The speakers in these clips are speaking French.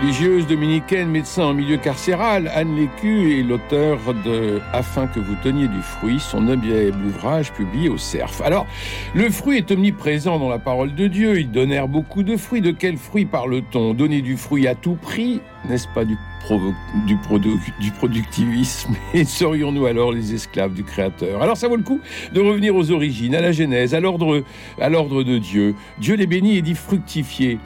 Religieuse dominicaine, médecin en milieu carcéral, Anne Lécu est l'auteur de Afin que vous teniez du fruit, son noble ouvrage publié au CERF. Alors, le fruit est omniprésent dans la parole de Dieu. Il donnèrent beaucoup de fruits. De quel fruit parle-t-on? Donner du fruit à tout prix, n'est-ce pas du, du, du productivisme? Et serions-nous alors les esclaves du Créateur? Alors, ça vaut le coup de revenir aux origines, à la Genèse, à l'ordre de Dieu. Dieu les bénit et dit fructifier.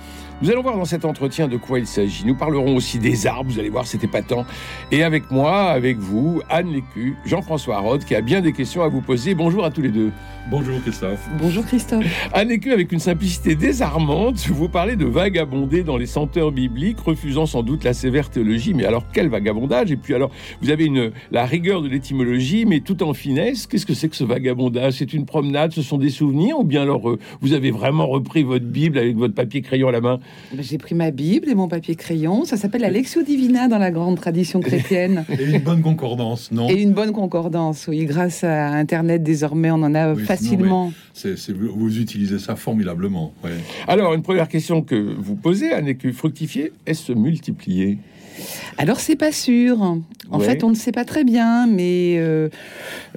Nous allons voir dans cet entretien de quoi il s'agit. Nous parlerons aussi des arbres, vous allez voir, c'est épatant. Et avec moi, avec vous, Anne Lécu, Jean-François Rode, qui a bien des questions à vous poser. Bonjour à tous les deux. Bonjour Christophe. Bonjour Christophe. Anne Lécu, avec une simplicité désarmante, vous parlez de vagabonder dans les senteurs bibliques, refusant sans doute la sévère théologie. Mais alors, quel vagabondage? Et puis alors, vous avez une, la rigueur de l'étymologie, mais tout en finesse. Qu'est-ce que c'est que ce vagabondage? C'est une promenade, ce sont des souvenirs? Ou bien alors, euh, vous avez vraiment repris votre Bible avec votre papier crayon à la main? J'ai pris ma Bible et mon papier crayon. Ça s'appelle la Lectio Divina dans la grande tradition chrétienne. Et une bonne concordance, non Et une bonne concordance, oui. Grâce à Internet, désormais, on en a facilement. vous utilisez ça formidablement. Alors, une première question que vous posez, Anne, que fructifier, est-ce se multiplier? Alors c'est pas sûr. En fait, on ne sait pas très bien, mais euh,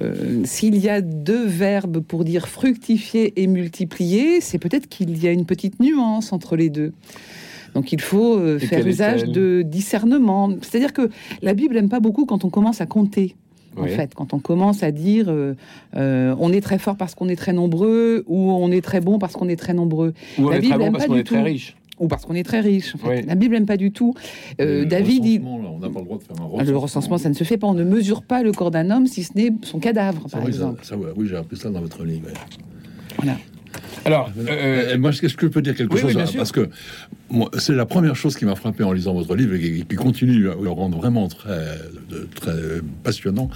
euh, s'il y a deux verbes pour dire fructifier et multiplier, c'est peut-être qu'il y a une petite nuance entre les deux. Donc il faut euh, faire usage de discernement. C'est-à-dire que la Bible n'aime pas beaucoup quand on commence à compter. En fait, quand on commence à dire on est très fort parce qu'on est très nombreux ou on est très bon parce qu'on est très nombreux. Ou la Bible n'aime pas du tout. Très riche ou parce qu'on est très riche. La Bible n'aime pas du tout. Euh, David, il... on n'a pas le droit de faire un recensement. Le recensement, ça ne se fait pas. On ne mesure pas le corps d'un homme si ce n'est son cadavre, par exemple. Ça, oui, j'ai appris ça dans votre livre. Voilà. Alors, euh, euh, moi, est-ce que je peux dire quelque chose Parce que c'est la première chose qui m'a frappé en lisant votre livre et qui, continue à le rendre vraiment très, très passionnant.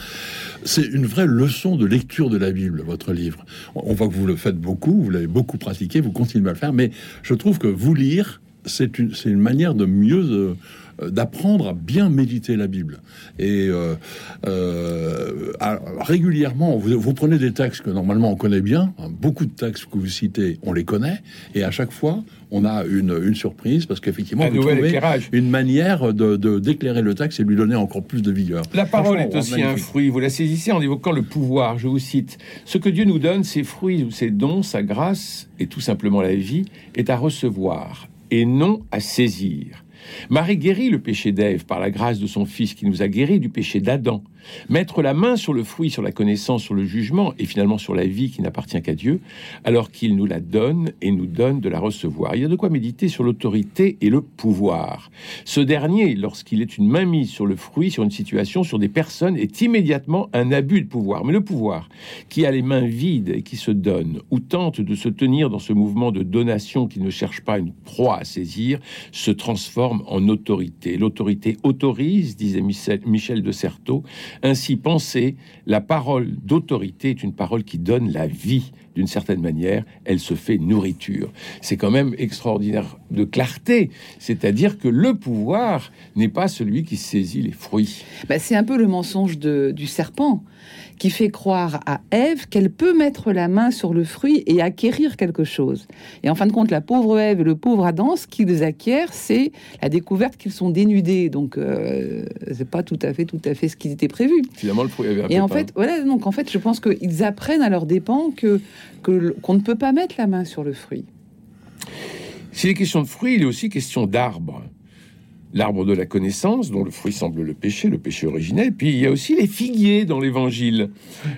C'est une vraie leçon de lecture de la Bible, votre livre. On voit que vous le faites beaucoup, vous l'avez beaucoup pratiqué, vous continuez à le faire, mais je trouve que vous lire, c'est une, une, manière de mieux euh, euh, d'apprendre à bien méditer la Bible. Et euh, euh, régulièrement, vous, prenez des textes que normalement on connaît bien, hein, beaucoup de textes que vous citez, on les connaît, et à chaque fois, on a une, une surprise parce qu'effectivement, vous trouvez une manière de, d'éclairer le texte et lui donner encore plus de vigueur. La parole est aussi un fruit. Vous la saisissez en évoquant le pouvoir. Je vous cite Ce que Dieu nous donne, ses fruits ou ses dons, sa grâce et tout simplement la vie, est à recevoir et non à saisir. Marie guérit le péché d'Ève par la grâce de son Fils qui nous a guéri du péché d'Adam. Mettre la main sur le fruit, sur la connaissance, sur le jugement et finalement sur la vie qui n'appartient qu'à Dieu, alors qu'il nous la donne et nous donne de la recevoir. Il y a de quoi méditer sur l'autorité et le pouvoir. Ce dernier, lorsqu'il est une main mise sur le fruit, sur une situation, sur des personnes, est immédiatement un abus de pouvoir. Mais le pouvoir, qui a les mains vides et qui se donne, ou tente de se tenir dans ce mouvement de donation qui ne cherche pas une proie à saisir, se transforme en autorité. L'autorité autorise, disait Michel de Certeau, ainsi pensée, la parole d'autorité est une parole qui donne la vie. D'une certaine manière, elle se fait nourriture. C'est quand même extraordinaire de clarté, c'est-à-dire que le pouvoir n'est pas celui qui saisit les fruits. Bah, c'est un peu le mensonge du serpent qui fait croire à Ève qu'elle peut mettre la main sur le fruit et acquérir quelque chose. Et en fin de compte, la pauvre Ève et le pauvre Adam, ce qu'ils acquièrent, c'est la découverte qu'ils sont dénudés. Donc, euh, c'est pas tout à fait, tout à fait ce qui était prévu. Finalement, le fruit avait un Et en fait, voilà, donc en fait, je pense qu'ils apprennent à leurs dépens que qu'on ne peut pas mettre la main sur le fruit. Si les questions de fruits, il est aussi question d'arbres l'arbre de la connaissance, dont le fruit semble le péché, le péché originel. Puis il y a aussi les figuiers dans l'évangile.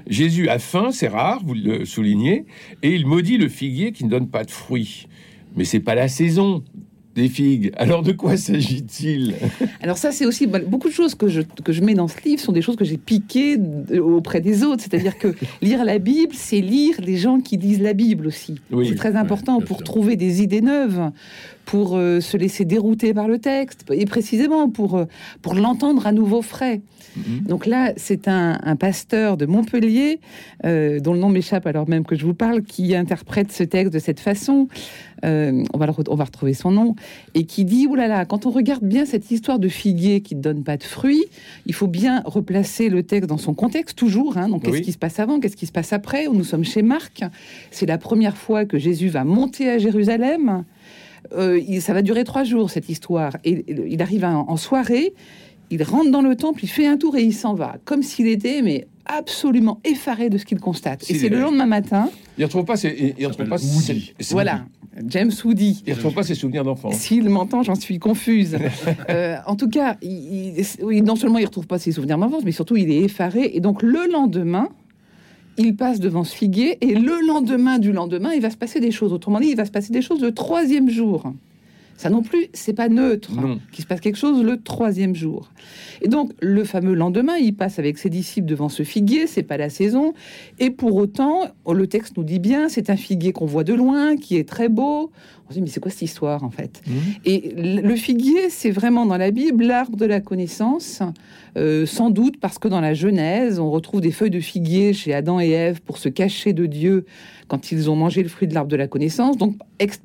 Jésus a faim, c'est rare, vous le soulignez, et il maudit le figuier qui ne donne pas de fruits. Mais c'est pas la saison des figues. Alors de quoi s'agit-il? Alors ça, c'est aussi bah, beaucoup de choses que je, que je mets dans ce livre sont des choses que j'ai piquées auprès des autres. C'est-à-dire que lire la Bible, c'est lire les gens qui lisent la Bible aussi. c'est très important pour trouver des idées neuves, pour euh, se laisser dérouter par le texte, et précisément pour, euh, pour l'entendre à nouveau frais. Mm-hmm. Donc là, c'est un, pasteur de Montpellier, euh, dont le nom m'échappe alors même que je vous parle, qui interprète ce texte de cette façon. on, va on va retrouver son nom, et qui dit, oulala, là là, quand on regarde bien cette histoire de figuier qui ne donne pas de fruits, il faut bien replacer le texte dans son contexte, toujours. Hein. donc, qu'est-ce qui se passe avant, qu'est-ce qui se passe après? Nous sommes chez Marc? C'est la première fois que Jésus va monter à Jérusalem. Euh, ça va durer trois jours, cette histoire. Et il arrive en, soirée, il rentre dans le temple, il fait un tour et il s'en va. Comme s'il était, mais absolument effaré de ce qu'il constate. et c'est le lendemain matin. Il ne retrouve pas ses, il retrouve pas Voilà. James Woody. Il ne retrouve pas ses souvenirs d'enfance. S'il m'entend, j'en suis confuse. Euh, en tout cas, non seulement il ne retrouve pas ses souvenirs d'enfance, mais surtout il est effaré. Et donc le lendemain, il passe devant ce figuier et le lendemain du lendemain, il va se passer des choses. Autrement dit, il va se passer des choses le troisième jour. Ça non plus, c'est pas neutre. Qu'il se passe quelque chose le troisième jour. Et donc, le fameux lendemain, il passe avec ses disciples devant ce figuier, c'est pas la saison. Et pour autant, le texte nous dit bien, c'est un figuier qu'on voit de loin, qui est très beau. Dit, mais c'est quoi cette histoire, en fait? Mmh. Et le figuier, c'est vraiment dans la Bible l'arbre de la connaissance, euh, sans doute parce que dans la Genèse, on retrouve des feuilles de figuier chez Adam et Ève pour se cacher de Dieu quand ils ont mangé le fruit de l'arbre de la connaissance. Donc,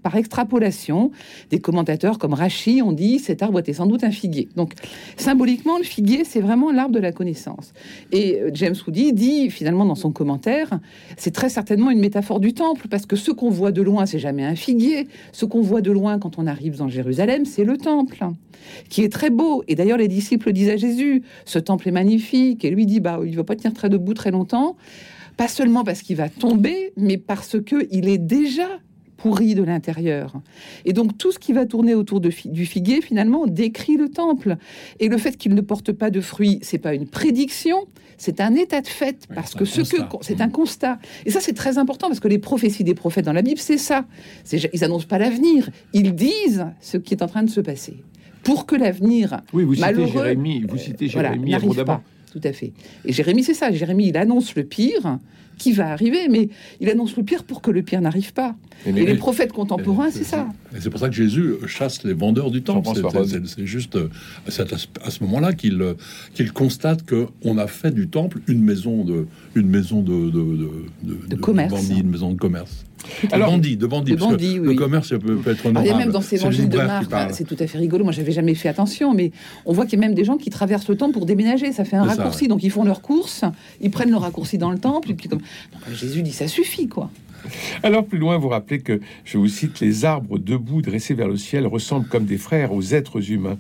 par extrapolation, des commentateurs comme Rachi ont dit cet arbre était sans doute un figuier. Donc, symboliquement, le figuier, c'est vraiment l'arbre de la connaissance. Et euh, James Woody dit finalement dans son commentaire, c'est très certainement une métaphore du temple, parce que ce qu'on voit de loin, c'est jamais un figuier. Ce qu'on voit de loin quand on arrive dans Jérusalem, c'est le temple, qui est très beau. Et d'ailleurs, les disciples disent à Jésus, ce temple est magnifique. Et lui dit, bah, il va pas tenir très debout très longtemps pas seulement parce qu'il va tomber, mais parce que il est déjà pourri de l'intérieur. Et donc tout ce qui va tourner autour de, du figuier finalement décrit le temple. Et le fait qu'il ne porte pas de fruits, c'est pas une prédiction, c'est un état de fait parce que ce que c'est un constat. Et ça c'est très important parce que les prophéties des prophètes dans la Bible, c'est ça. Ils annoncent pas l'avenir, ils disent ce qui est en train de se passer pour que l'avenir oui, vous citez Jérémie, vous citez Jérémie pas tout à fait. Et Jérémie, c'est ça. Jérémie, il annonce le pire qui va arriver, mais il annonce le pire pour que le pire n'arrive pas. Et, les prophètes contemporains, c'est ça. Et c'est pour ça que Jésus chasse les vendeurs du temple. C'est juste euh, à ce moment-là qu'il euh, qu'il constate qu'on a fait du temple une maison de une maison de, de, de, commerce, une maison de commerce. Alors, bandit, de bandit. Le commerce peut, être honorable. Il y a même dans ces évangiles de Marc, c'est tout à fait rigolo. Moi, j'avais jamais fait attention, mais on voit qu'il y a même des gens qui traversent le temple pour déménager. Ça fait un raccourci. Donc, ils font leurs courses, ils prennent le raccourci dans le temple, et puis comme Jésus dit, ça suffit, quoi. Alors plus loin, vous rappelez que, je vous cite, les arbres debout dressés vers le ciel ressemblent comme des frères aux êtres humains.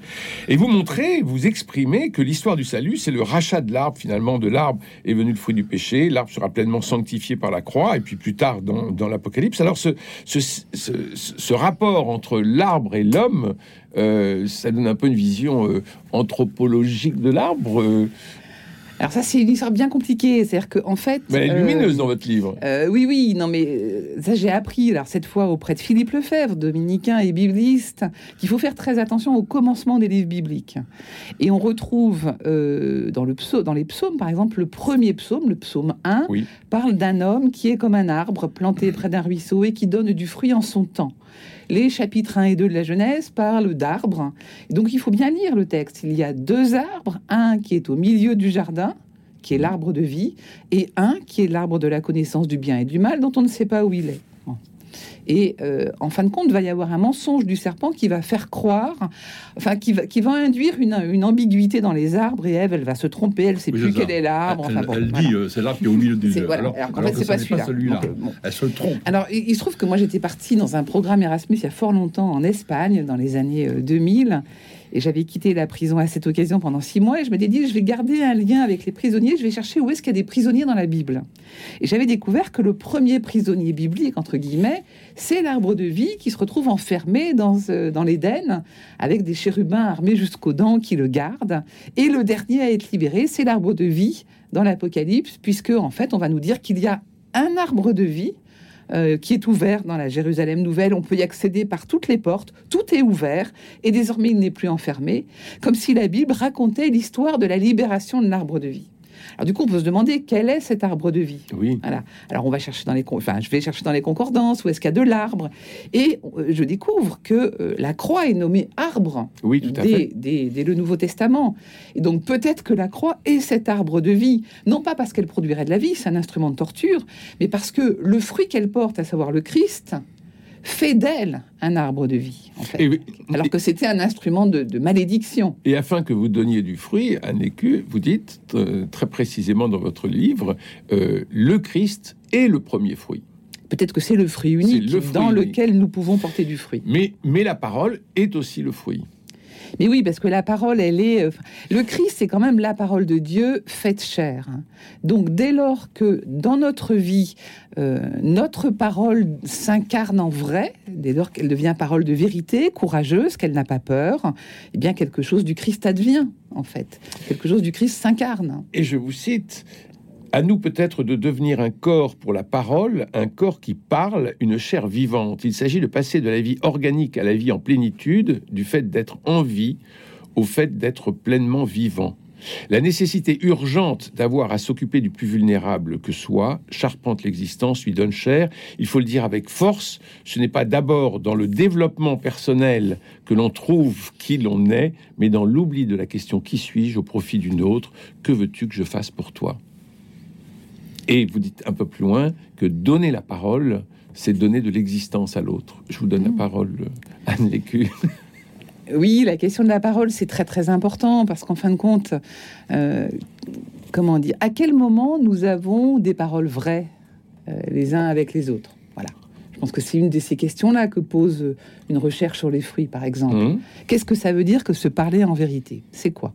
Et vous montrez, vous exprimez que l'histoire du salut, c'est le rachat de l'arbre. Finalement, de l'arbre est venu le fruit du péché. L'arbre sera pleinement sanctifié par la croix. Et puis plus tard, dans, l'Apocalypse. Alors ce, rapport entre l'arbre et l'homme, euh, ça donne un peu une vision euh, anthropologique de l'arbre. Euh, alors ça, c'est une histoire bien compliquée. C'est-à-dire qu'en fait... Mais elle est lumineuse euh, dans votre livre. Euh, oui, oui. Non, mais euh, ça, j'ai appris, alors cette fois auprès de Philippe Lefebvre, dominicain et bibliste, qu'il faut faire très attention au commencement des livres bibliques. Et on retrouve dans, le psaume, dans les psaumes, par exemple, le premier psaume, le psaume 1, parle d'un homme qui est comme un arbre planté près d'un ruisseau et qui donne du fruit en son temps. Les chapitres 1 et 2 de la Genèse parlent d'arbres. Donc il faut bien lire le texte. Il y a deux arbres, un qui est au milieu du jardin, qui est l'arbre de vie, et un qui est l'arbre de la connaissance du bien et du mal, dont on ne sait pas où il est. Et euh, en fin de compte, il va y avoir un mensonge du serpent qui va faire croire, enfin, qui va, qui va induire une, ambiguïté dans les arbres. Et Ève, elle va se tromper, elle ne sait plus quel est l'arbre. elle, dit, euh, c'est l'arbre qui est au milieu du. Alors, alors fait, c'est pas celui-là. Euh, elle se trompe. Alors, il, se trouve que moi, j'étais partie dans un programme Erasmus il y a fort longtemps en Espagne, dans les années 2000. Et j'avais quitté la prison à cette occasion pendant six mois. Et je m'étais dit, je vais garder un lien avec les prisonniers. Je vais chercher où est-ce qu'il y a des prisonniers dans la Bible. Et j'avais découvert que le premier prisonnier biblique, entre guillemets, c'est l'arbre de vie qui se retrouve enfermé dans, euh, dans l'Éden avec des chérubins armés jusqu'aux dents qui le gardent. Et le dernier à être libéré, c'est l'arbre de vie dans l'Apocalypse, puisque en fait, on va nous dire qu'il y a un arbre de vie euh, qui est ouvert dans la Jérusalem nouvelle. On peut y accéder par toutes les portes. Tout est ouvert et désormais il n'est plus enfermé, comme si la Bible racontait l'histoire de la libération de l'arbre de vie. Alors du coup, on peut se demander quel est cet arbre de vie. Oui. Voilà. Alors on va chercher dans les, enfin, je vais chercher dans les concordances où est-ce qu'il y a de l'arbre, et euh, je découvre que euh, la croix est nommée arbre. Oui, tout à dès, fait. Dès, le Nouveau Testament. Et donc peut-être que la croix est cet arbre de vie, non pas parce qu'elle produirait de la vie, c'est un instrument de torture, mais parce que le fruit qu'elle porte, à savoir le Christ, fait d'elle un arbre de vie, en fait. alors que c'était un instrument de, malédiction. Et afin que vous donniez du fruit, un écu, vous dites euh, très précisément dans votre livre, euh, le Christ est le premier fruit. Peut-être que c'est le fruit unique dans lequel nous pouvons porter du fruit. Mais, mais la parole est aussi le fruit. Mais oui, parce que la parole, elle est... Euh, le Christ, c'est quand même la parole de Dieu faite chair. Hein. Donc dès lors que dans notre vie, euh, notre parole s'incarne en vrai, dès lors qu'elle devient parole de vérité, courageuse, qu'elle n'a pas peur, eh bien quelque chose du Christ advient, en fait. Quelque chose du Christ s'incarne. Et je vous cite, à nous peut-être de devenir un corps pour la parole, un corps qui parle, une chair vivante. Il s'agit de passer de la vie organique à la vie en plénitude, du fait d'être en vie au fait d'être pleinement vivant. La nécessité urgente d'avoir à s'occuper du plus vulnérable que soi charpente l'existence, lui donne chair. Il faut le dire avec force, ce n'est pas d'abord dans le développement personnel que l'on trouve qui l'on est, mais dans l'oubli de la question qui suis-je au profit d'une autre, que veux-tu que je fasse pour toi? Et vous dites un peu plus loin que donner la parole, c'est donner de l'existence à l'autre. Je vous donne la mmh. parole, Anne Lécu. Oui, la question de la parole, c'est très très important parce qu'en fin de compte, euh, comment dire, à quel moment nous avons des paroles vraies euh, les uns avec les autres? Voilà. Je pense que c'est une de ces questions-là que pose une recherche sur les fruits, par exemple. Mmh. Qu'est-ce que ça veut dire que se parler en vérité? C'est quoi?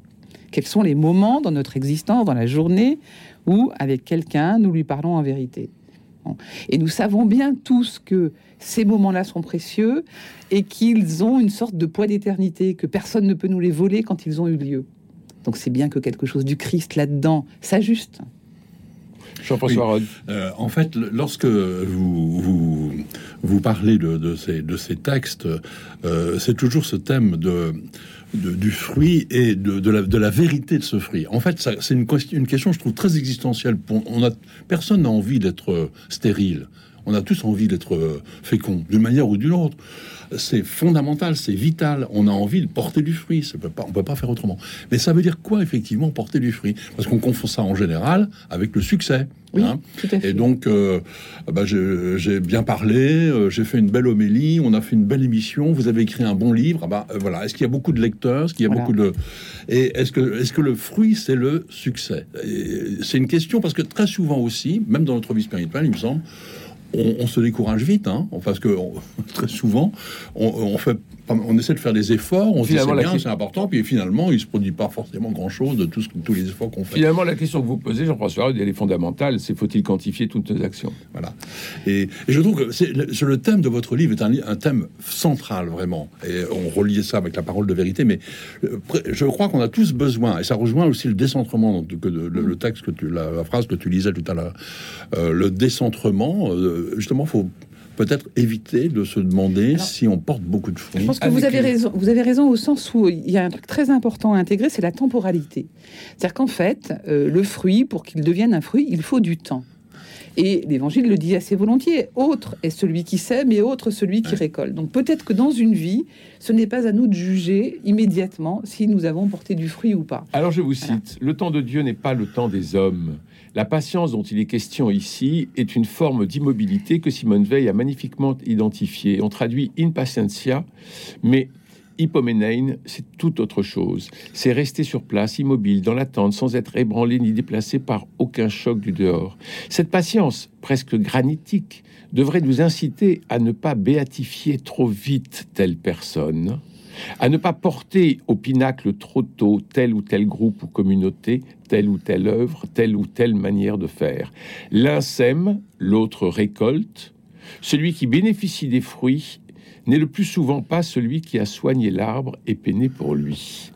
Quels sont les moments dans notre existence, dans la journée, ou avec quelqu'un, nous lui parlons en vérité. Et nous savons bien tous que ces moments-là sont précieux et qu'ils ont une sorte de poids d'éternité, que personne ne peut nous les voler quand ils ont eu lieu. Donc c'est bien que quelque chose du Christ là-dedans s'ajuste. Jean-François euh, en fait, lorsque vous, vous, vous parlez de, de, ces, de ces textes, euh, c'est toujours ce thème de du fruit et de, la, de, la, vérité de ce fruit. En fait, c'est une, une, question, je trouve, très existentielle. On a, personne n'a envie d'être stérile. On a tous envie d'être euh, fécond, d'une manière ou d'une autre c'est fondamental, c'est vital. On a envie de porter du fruit. Ça peut pas, on peut pas faire autrement. Mais ça veut dire quoi effectivement porter du fruit? Parce qu'on confond ça en général avec le succès. Oui, hein. tout à fait. Et donc, euh, bah, j'ai bien parlé, euh, j'ai fait une belle homélie, on a fait une belle émission, vous avez écrit un bon livre. Ah bah, euh, voilà. Est-ce qu'il y a beaucoup de lecteurs? Est-ce qu'il y a beaucoup de et est-ce que est-ce que le fruit c'est le succès? C'est une question parce que très souvent aussi, même dans notre vie spirituelle, il me semble, on, se décourage vite, hein, parce que très souvent, on, fait, on essaie de faire des efforts, on se dit c'est bien, c'est important, puis finalement, il se produit pas forcément grand-chose de tous les efforts qu'on fait. Finalement, la question que vous posez, Jean-François elle est fondamentale, c'est faut-il quantifier toutes nos actions? Voilà. Et, je trouve que c'est le, thème de votre livre est un, un, thème central, vraiment. Et on reliait ça avec la parole de vérité, mais euh, je crois qu'on a tous besoin, et ça rejoint aussi le décentrement, que le, texte, que tu, la, phrase que tu lisais tout à l'heure, euh, le décentrement... Euh, justement, faut peut-être éviter de se demander si on porte beaucoup de fruits. Je pense que vous avez raison. Vous avez raison au sens où il y a un truc très important à intégrer, c'est la temporalité. C'est-à-dire qu'en fait, euh, le fruit, pour qu'il devienne un fruit, il faut du temps. Et l'Évangile le dit assez volontiers. Autre est celui qui sème et autre celui qui récolte. Donc peut-être que dans une vie, ce n'est pas à nous de juger immédiatement si nous avons porté du fruit ou pas. Alors je vous cite, le temps de Dieu n'est pas le temps des hommes. La patience dont il est question ici est une forme d'immobilité que Simone Veil a magnifiquement identifiée. On traduit impatientia, mais hypoménein, c'est tout autre chose. C'est rester sur place, immobile, dans l'attente, sans être ébranlé ni déplacé par aucun choc du dehors. Cette patience, presque granitique, devrait nous inciter à ne pas béatifier trop vite telle personne, à ne pas porter au pinacle trop tôt tel ou tel groupe ou communauté, telle ou telle œuvre, telle ou telle manière de faire. L'un sème, l'autre récolte. Celui qui bénéficie des fruits n'est le plus souvent pas celui qui a soigné l'arbre et peiné pour lui.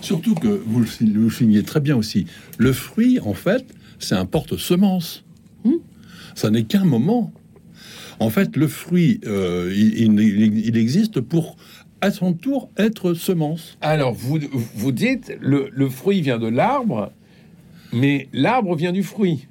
Surtout que vous le soulignez très bien aussi, le fruit, en fait, c'est un porte-semence. Hmm. Ça n'est qu'un moment. En fait, le fruit, euh, il, existe pour à son tour être semence. Alors, vous, vous dites, le, le fruit vient de l'arbre, Mais l'arbre vient du fruit.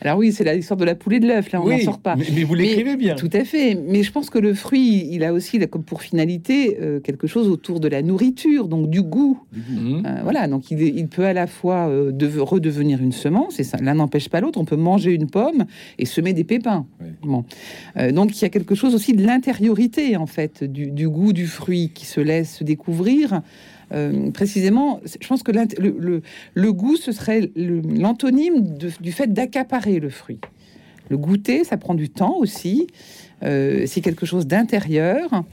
Alors oui, c'est l'histoire de la poule et de l'œuf, là on n'en sort pas. Mais, vous l'écrivez bien. Tout à fait. Mais je pense que le fruit, il a aussi comme pour finalité euh, quelque chose autour de la nourriture, donc du goût. Euh, voilà, donc il, peut à la fois euh, redevenir une semence, et l'un n'empêche pas l'autre. On peut manger une pomme et semer des pépins. Bon. donc il y a quelque chose aussi de l'intériorité, en fait, du, du goût du fruit qui se laisse découvrir. Euh, précisément, je pense que le, goût, ce serait l'antonyme du fait d'accaparer le fruit. Le goûter, ça prend du temps aussi. Euh, c'est quelque chose d'intérieur.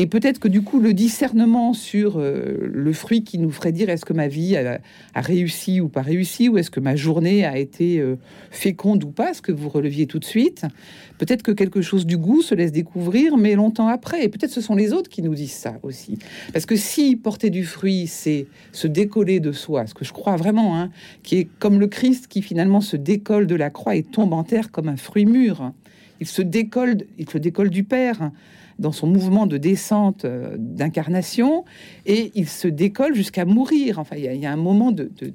Et peut-être que du coup, le discernement sur euh, le fruit qui nous ferait dire est-ce que ma vie a, réussi ou pas réussi, ou est-ce que ma journée a été euh, féconde ou pas, ce que vous releviez tout de suite, peut-être que quelque chose du goût se laisse découvrir, mais longtemps après. Et peut-être ce sont les autres qui nous disent ça aussi. Parce que si porter du fruit, c'est se décoller de soi, ce que je crois vraiment, hein, qui est comme le Christ qui finalement se décolle de la croix et tombe en terre comme un fruit mûr. Il se décolle, il se décolle du Père dans son mouvement de descente euh, d'incarnation et il se décolle jusqu'à mourir. Enfin, il y, a un moment de, de,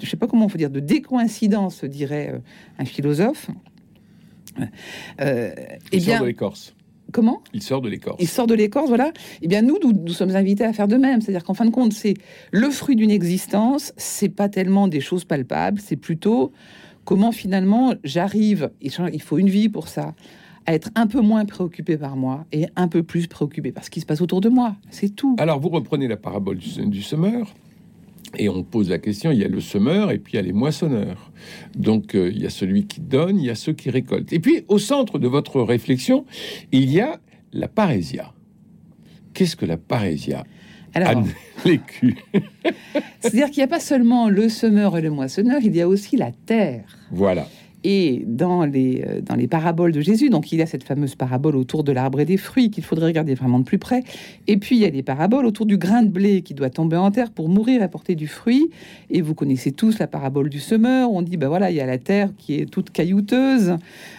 je sais pas comment on peut dire, de décoïncidence, dirait euh, un philosophe. Euh, il eh sort de l'écorce. Comment? Il sort de l'écorce. Il sort de l'écorce, voilà. Eh bien, nous, nous, nous, sommes invités à faire de même. C'est-à-dire qu'en fin de compte, c'est le fruit d'une existence. C'est pas tellement des choses palpables. C'est plutôt comment finalement j'arrive. Il faut une vie pour ça à être un peu moins préoccupé par moi et un peu plus préoccupé par ce qui se passe autour de moi. C'est tout. Alors, vous reprenez la parabole du, semeur. Et on pose la question, il y a le semeur et puis il y a les moissonneurs. Donc euh, il y a celui qui donne, il y a ceux qui récoltent. Et puis au centre de votre réflexion, il y a la parésia. Qu'est-ce que la parésia alors, C'est-à-dire qu'il n'y a pas seulement le semeur et le moissonneur, il y a aussi la terre. Voilà. Et dans les, euh, dans les paraboles de Jésus, donc il y a cette fameuse parabole autour de l'arbre et des fruits qu'il faudrait regarder vraiment de plus près. Et puis il y a des paraboles autour du grain de blé qui doit tomber en terre pour mourir et porter du fruit. Et vous connaissez tous la parabole du semeur. On dit, ben voilà, il y a la terre qui est toute caillouteuse.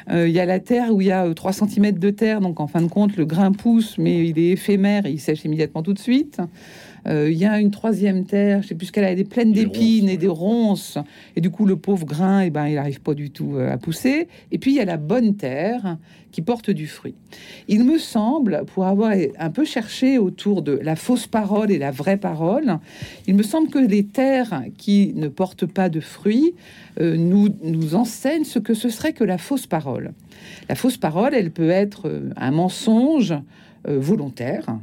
Euh, il y a la terre où il y a 3 euh, cm de terre. Donc en fin de compte, le grain pousse, mais il est éphémère et il sèche immédiatement tout de suite. Euh, il y a une troisième terre, je sais plus ce qu'elle a, elle est pleine d'épines et des ronces. Et du coup, le pauvre grain, et eh ben, il n'arrive pas du tout euh, à pousser. Et puis, il y a la bonne terre qui porte du fruit. Il me semble, pour avoir un peu cherché autour de la fausse parole et la vraie parole, il me semble que les terres qui ne portent pas de fruits euh, nous, nous enseignent ce que ce serait que la fausse parole. La fausse parole, elle peut être un mensonge volontaire,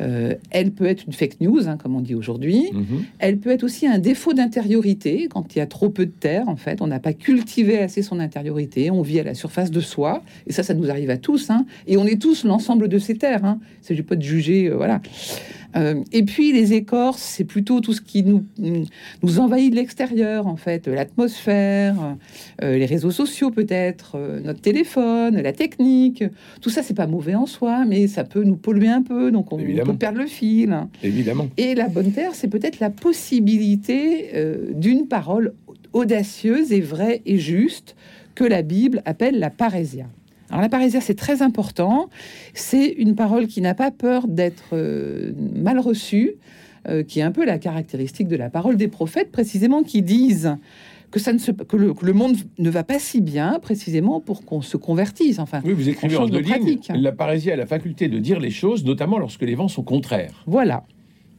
euh, elle peut être une fake news, hein, comme on dit aujourd'hui. Mhm. Elle peut être aussi un défaut d'intériorité, quand il y a trop peu de terre, en fait. On n'a pas cultivé assez son intériorité. On vit à la surface de soi. Et ça, ça nous arrive à tous. Hein. Et on est tous l'ensemble de ces terres. Hein. Il ne s'agit pas de juger. Euh, voilà. Euh, et puis les écorces, c'est plutôt tout ce qui nous, nous envahit de l'extérieur, en fait, l'atmosphère, euh, les réseaux sociaux peut-être, euh, notre téléphone, la technique. Tout ça, c'est pas mauvais en soi, mais ça peut nous polluer un peu, donc on, peut perdre le fil. Évidemment. Et la bonne terre, c'est peut-être la possibilité d'une parole audacieuse et vraie et juste que la Bible appelle la parésia. Alors la parésia, c'est très important. C'est une parole qui n'a pas peur d'être euh, mal reçue, euh, qui est un peu la caractéristique de la parole des prophètes, précisément, qui disent que, ça ne se, que, le, monde ne va pas si bien, précisément, pour qu'on se convertisse. Enfin, oui, vous écrivez en deux lignes, la parésia a la faculté de dire les choses, notamment lorsque les vents sont contraires. Voilà.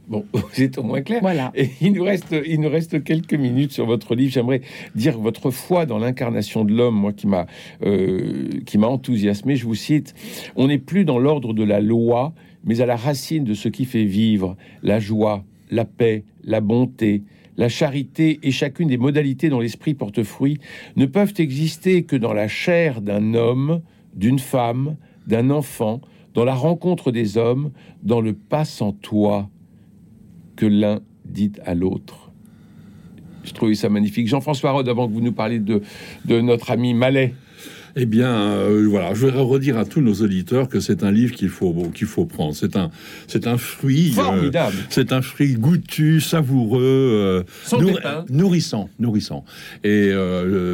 Bon, c'est au moins clair. Voilà. Et il nous reste, il nous reste quelques minutes sur votre livre. J'aimerais dire votre foi dans l'incarnation de l'homme, moi qui m'a, euh, qui m'a enthousiasmé. Je vous cite On n'est plus dans l'ordre de la loi, mais à la racine de ce qui fait vivre la joie, la paix, la bonté, la charité et chacune des modalités dont l'esprit porte fruit ne peuvent exister que dans la chair d'un homme, d'une femme, d'un enfant, dans la rencontre des hommes, dans le pas sans toi que l'un dit à l'autre. Je trouvais ça magnifique. Jean-François Rode, avant que vous nous parliez de, notre ami Mallet. Eh bien, euh, voilà, je voudrais redire à tous nos auditeurs que c'est un livre qu'il faut qu'il faut prendre. C'est un c'est un fruit euh, formidable. c'est un fruit goûtu, savoureux, euh, nourrissant, nourrissant. Et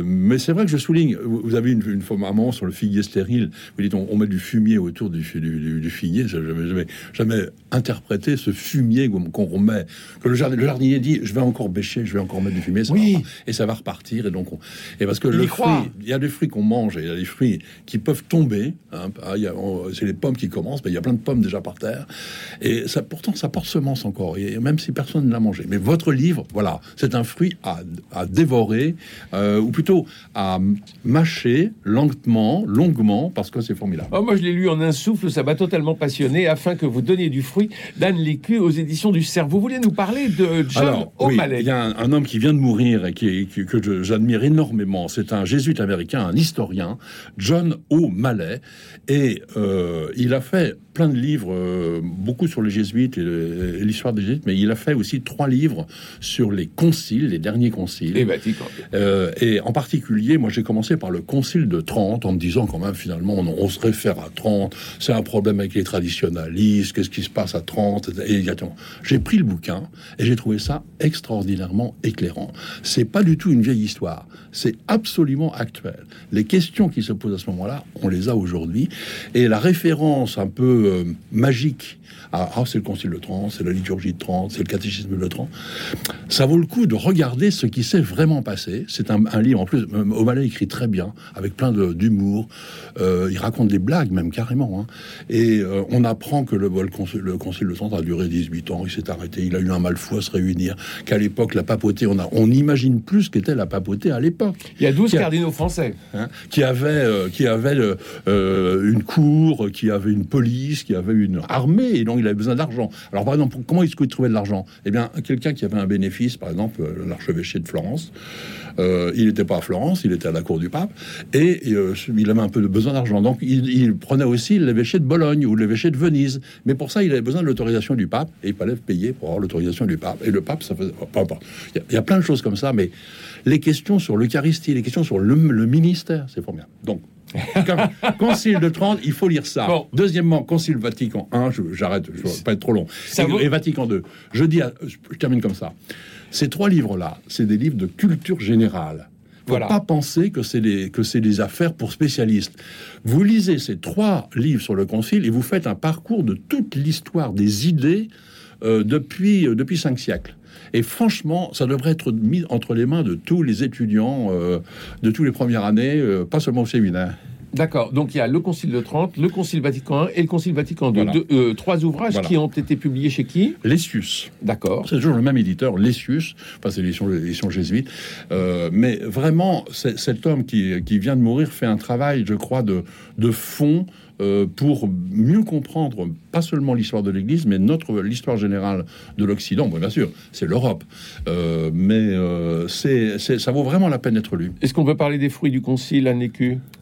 mais c'est vrai que je souligne. Vous avez une, une fois maman sur le figuier stérile. Vous dites on, met du fumier autour du, du, du, figuier. Je n'avais jamais, jamais interprété ce fumier qu'on remet. Que le, jardinier, le jardinier dit je vais encore bêcher, je vais encore mettre du fumier. Ça oui. et ça va repartir. Et donc et parce que le fruit, il y a des fruits qu'on mange il y a des fruits qui peuvent tomber. Hein. Ah, c'est les pommes qui commencent, mais il y a plein de pommes déjà par terre. Et ça, pourtant, ça porte semence encore, et même si personne ne l'a mangé. Mais votre livre, voilà, c'est un fruit à, dévorer, euh, ou plutôt à mâcher lentement, longuement, parce que c'est formidable. Oh, moi, je l'ai lu en un souffle, ça m'a totalement passionné, afin que vous donniez du fruit d'Anne Lécu aux éditions du Cerf. Vous voulez nous parler de John O'Malley? Il y a un, homme qui vient de mourir et qui, que j'admire énormément. C'est un jésuite américain, un historien John O'Malley, et euh, il a fait plein de livres, euh, beaucoup sur les jésuites et, l'histoire des jésuites, mais il a fait aussi trois livres sur les conciles, les derniers conciles. Et euh, et en particulier, moi j'ai commencé par le concile de Trente en me disant quand même finalement on, se réfère à Trente, c'est un problème avec les traditionalistes, qu'est-ce qui se passe à Trente Et j'ai pris le bouquin et j'ai trouvé ça extraordinairement éclairant. C'est pas du tout une vieille histoire, c'est absolument actuel. Les questions qui se posent à ce moment-là, on les a aujourd'hui. Et la référence un peu euh, magique ah, ah, c'est le Concile de Trente, c'est la liturgie de Trente, c'est le catéchisme de Trente. Ça vaut le coup de regarder ce qui s'est vraiment passé. C'est un, livre, en plus, euh, O'Malley écrit très bien, avec plein d'humour. Euh, il raconte des blagues, même carrément. Hein. Et euh, on apprend que le, le, concile, le, concile de Trente a duré 18 ans, il s'est arrêté, il a eu un mal fou à se réunir, qu'à l'époque, la papauté, on, a, on imagine plus ce qu'était la papauté à l'époque. Il y a 12 cardinaux français. Hein, qui avaient, qui avait, une cour, qui avait une police, qui avait une armée, et donc il avait besoin d'argent. Alors, par exemple, comment est-ce qu'il trouvait de l'argent? Eh bien, quelqu'un qui avait un bénéfice, par exemple, euh, l'archevêché de Florence, euh, il n'était pas à Florence, il était à la cour du pape, et euh, il avait un peu de besoin d'argent. Donc, il, prenait aussi l'évêché de Bologne ou l'évêché de Venise. Mais pour ça, il avait besoin de l'autorisation du pape, et il fallait payer pour avoir l'autorisation du pape. Et le pape, ça faisait... Il y, a plein de choses comme ça, mais les questions sur l'Eucharistie, les questions sur le, le ministère, c'est formidable. Donc, concile de Trente, il faut lire ça. Deuxièmement, Concile Vatican I, j'arrête, je ne vais pas être trop long. Et, Vatican II. Je dis, je termine comme ça. Ces trois livres-là, c'est des livres de culture générale. Faut voilà. pas penser que c'est des, que c'est des affaires pour spécialistes. Vous lisez ces trois livres sur le concile et vous faites un parcours de toute l'histoire des idées euh, depuis, euh, depuis cinq siècles. Et franchement, ça devrait être mis entre les mains de tous les étudiants euh, de tous les premières années, euh, pas seulement au séminaire. D'accord. Donc il y a le Concile de Trente, le Concile Vatican I et le Concile Vatican II. Euh, trois ouvrages qui ont été publiés chez qui? Lessius. D'accord. C'est toujours le même éditeur, Lessius. Enfin, c'est l'édition jésuite. mais vraiment, cet homme qui, qui, vient de mourir fait un travail, je crois, de, de fond euh, pour mieux comprendre pas seulement l'histoire de l'Église, mais notre l'histoire générale de l'Occident. bien sûr, c'est l'Europe, euh, mais euh, c'est, ça vaut vraiment la peine d'être lu. Est-ce qu'on peut parler des fruits du Concile, Anne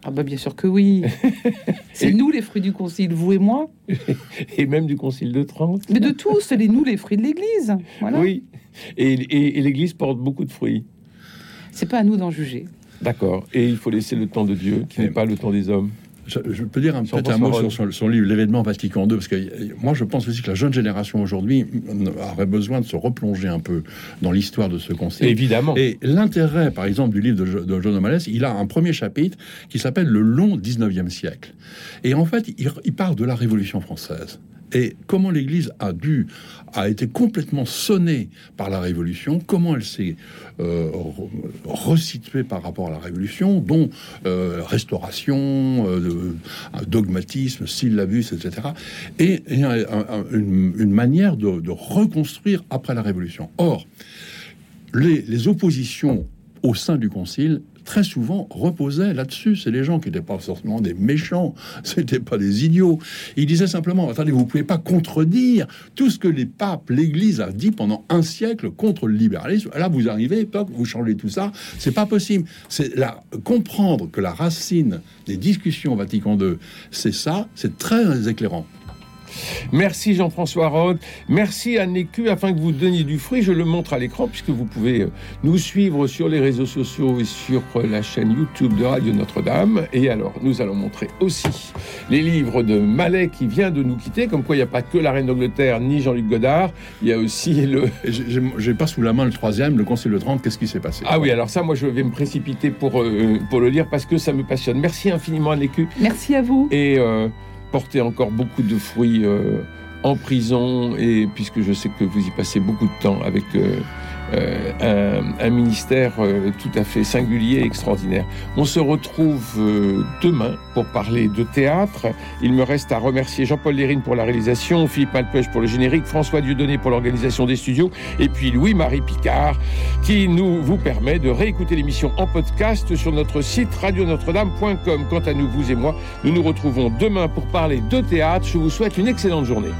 Ah bah bien sûr que oui. c'est nous les fruits du Concile, vous et moi. et même du Concile de Trente. Mais de tous, c'est nous les fruits de l'Église. Oui. Et, et l'Église porte beaucoup de fruits. C'est pas à nous d'en juger. D'accord. Et il faut laisser le temps de Dieu, qui n'est pas le temps des hommes. Je, peux dire peut-être un mot sur son, livre L'événement Vatican II, parce que moi je pense aussi que la jeune génération aujourd'hui aurait besoin de se replonger un peu dans l'histoire de ce concile. Évidemment. Et l'intérêt, par exemple, du livre de, John O'Malley, il a un premier chapitre qui s'appelle Le long 19e siècle. Et en fait, il parle de la Révolution française et comment l'Église a dû, a été complètement sonnée par la Révolution, comment elle s'est euh, resituée par rapport à la Révolution, dont euh, restauration, euh, dogmatisme, syllabus, etc. Et, une, manière de, reconstruire après la Révolution. Or, les, les oppositions au sein du Concile très souvent reposait là-dessus. C'est les gens qui n'étaient pas forcément des méchants, c'était pas des idiots. Ils disaient simplement attendez, vous pouvez pas contredire tout ce que les papes, l'Église a dit pendant un siècle contre le libéralisme. Là, vous arrivez, vous changez tout ça, c'est pas possible. C'est là comprendre que la racine des discussions au Vatican II, c'est ça, c'est très éclairant. Merci Jean-François Rode. Merci Anne Lécu. Afin que vous donniez du fruit, je le montre à l'écran puisque vous pouvez euh, nous suivre sur les réseaux sociaux et sur euh, la chaîne YouTube de Radio Notre-Dame. Et alors, nous allons montrer aussi les livres de Mallet qui vient de nous quitter. Comme quoi, il n'y a pas que la Reine d'Angleterre ni Jean-Luc Godard. Il y a aussi le. J'ai pas sous la main le troisième, le Conseil de Trente. Qu'est-ce qui s'est passé? Ah oui, alors ça, moi, je vais me précipiter pour, euh, pour le lire parce que ça me passionne. Merci infiniment, Anne Lécu. Merci à vous. Et porter encore beaucoup de fruits en prison, et puisque je sais que vous y passez beaucoup de temps avec euh, euh, un, ministère euh, tout à fait singulier et extraordinaire. On se retrouve demain pour parler de théâtre. Il me reste à remercier Jean-Paul Lérine pour la réalisation, Philippe Malpeuch pour le générique, François Dieudonné pour l'organisation des studios, et puis Louis-Marie Picard qui nous vous permet de réécouter l'émission en podcast sur notre site radionotre-dame.com. Quant à nous, vous et moi, nous nous retrouvons demain pour parler de théâtre. Je vous souhaite une excellente journée.